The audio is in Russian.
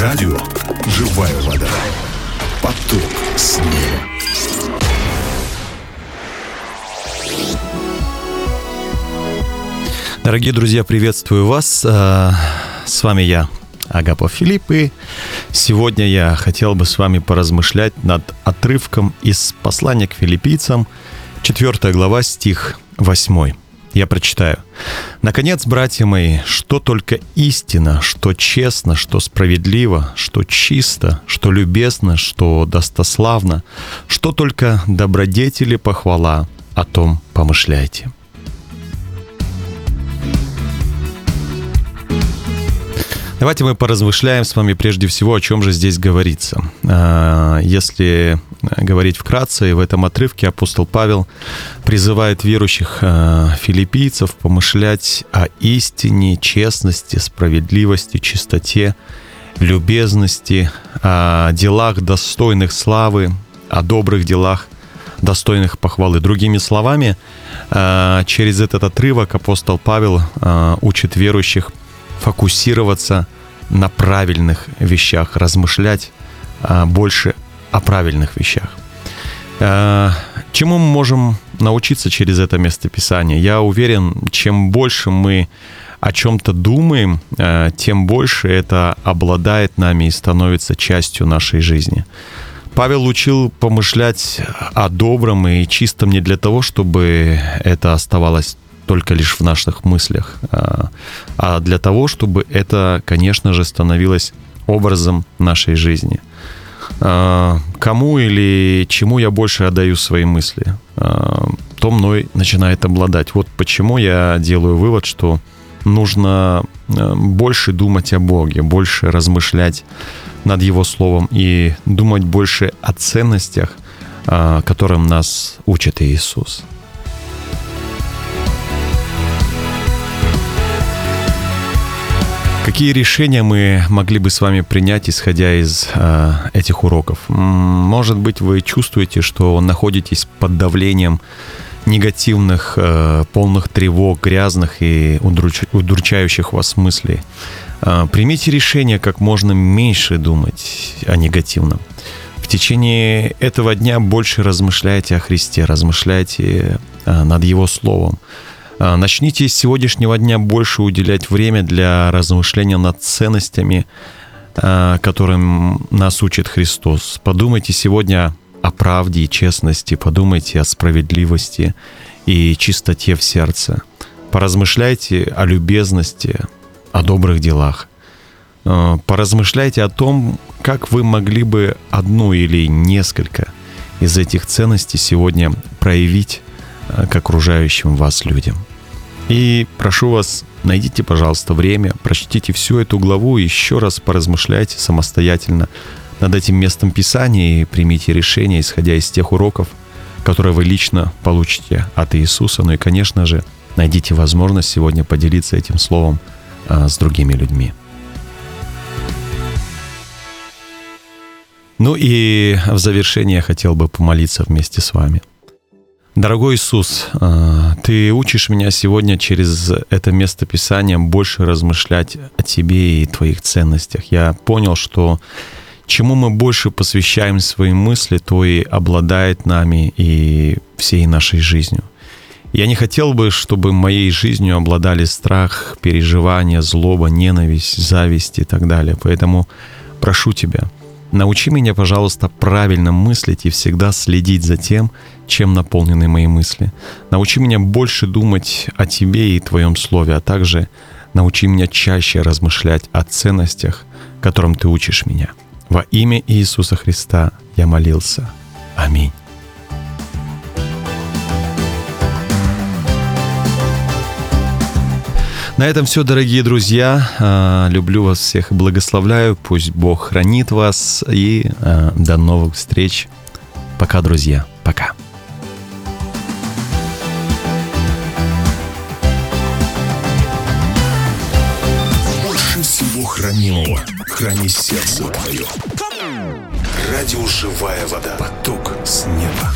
Радио «Живая вода». Поток с неба. Дорогие друзья, приветствую вас. А, С вами я, Агапов Филипп, и сегодня я хотел бы с вами поразмышлять над отрывком из послания к филиппийцам, 4 глава, стих 8. Я прочитаю. «Наконец, братья мои, что только истина, что честно, что справедливо, что чисто, что любезно, что достославно, что только добродетели похвала, о том помышляйте». Давайте мы поразмышляем с вами прежде всего, о чем же здесь говорится. А, Если говорить вкратце, в этом отрывке апостол Павел призывает верующих а, филиппийцев помышлять о истине, честности, справедливости, чистоте, любезности, о делах достойных славы, о добрых делах, достойных похвалы. Другими словами, а, через этот отрывок апостол Павел учит верующих фокусироваться на правильных вещах, размышлять а, больше о правильных вещах. А, Чему мы можем научиться через это местописание? Я уверен, чем больше мы о чем-то думаем, а, тем больше это обладает нами и становится частью нашей жизни. Павел учил помышлять о добром и чистом не для того, чтобы это оставалось только лишь в наших мыслях, а, а для того, чтобы это, конечно же, становилось образом нашей жизни. А, Кому или чему я больше отдаю свои мысли, а, то мной начинает обладать. Вот почему я делаю вывод, что нужно больше думать о Боге, больше размышлять над Его Словом и думать больше о ценностях, которым нас учит Иисус. Какие решения мы могли бы с вами принять, исходя из э, этих уроков? Может быть, вы чувствуете, что находитесь под давлением негативных, э, полных тревог, грязных и удруч- удручающих вас мыслей. Э, примите решение как можно меньше думать о негативном. В течение этого дня больше размышляйте о Христе, размышляйте э, над Его Словом. А, Начните с сегодняшнего дня больше уделять время для размышления над ценностями, а, которым нас учит Христос. Подумайте сегодня о правде и честности, подумайте о справедливости и чистоте в сердце. Поразмышляйте о любезности, о добрых делах. А, Поразмышляйте о том, как вы могли бы одну или несколько из этих ценностей сегодня проявить к окружающим вас людям. И прошу вас, найдите, пожалуйста, время, прочтите всю эту главу и еще раз поразмышляйте самостоятельно над этим местом Писания и примите решение, исходя из тех уроков, которые вы лично получите от Иисуса. Ну и, конечно же, найдите возможность сегодня поделиться этим словом а, с другими людьми. Ну и в завершение я хотел бы помолиться вместе с вами. Дорогой Иисус, а, Ты учишь меня сегодня через это место Писания больше размышлять о Тебе и Твоих ценностях. Я понял, что чему мы больше посвящаем свои мысли, то и обладает нами и всей нашей жизнью. Я не хотел бы, чтобы моей жизнью обладали страх, переживания, злоба, ненависть, зависть и так далее. Поэтому прошу Тебя, научи меня, пожалуйста, правильно мыслить и всегда следить за тем, чем наполнены мои мысли. Научи меня больше думать о Тебе и Твоем Слове, а также научи меня чаще размышлять о ценностях, которым Ты учишь меня. Во имя Иисуса Христа я молился. Аминь. На этом все, дорогие друзья. А, Люблю вас всех и благословляю. Пусть Бог хранит вас. И а, до новых встреч. Пока, друзья. Пока. Больше всего хранимого храни сердце твое. Радио «Живая вода». Поток с неба.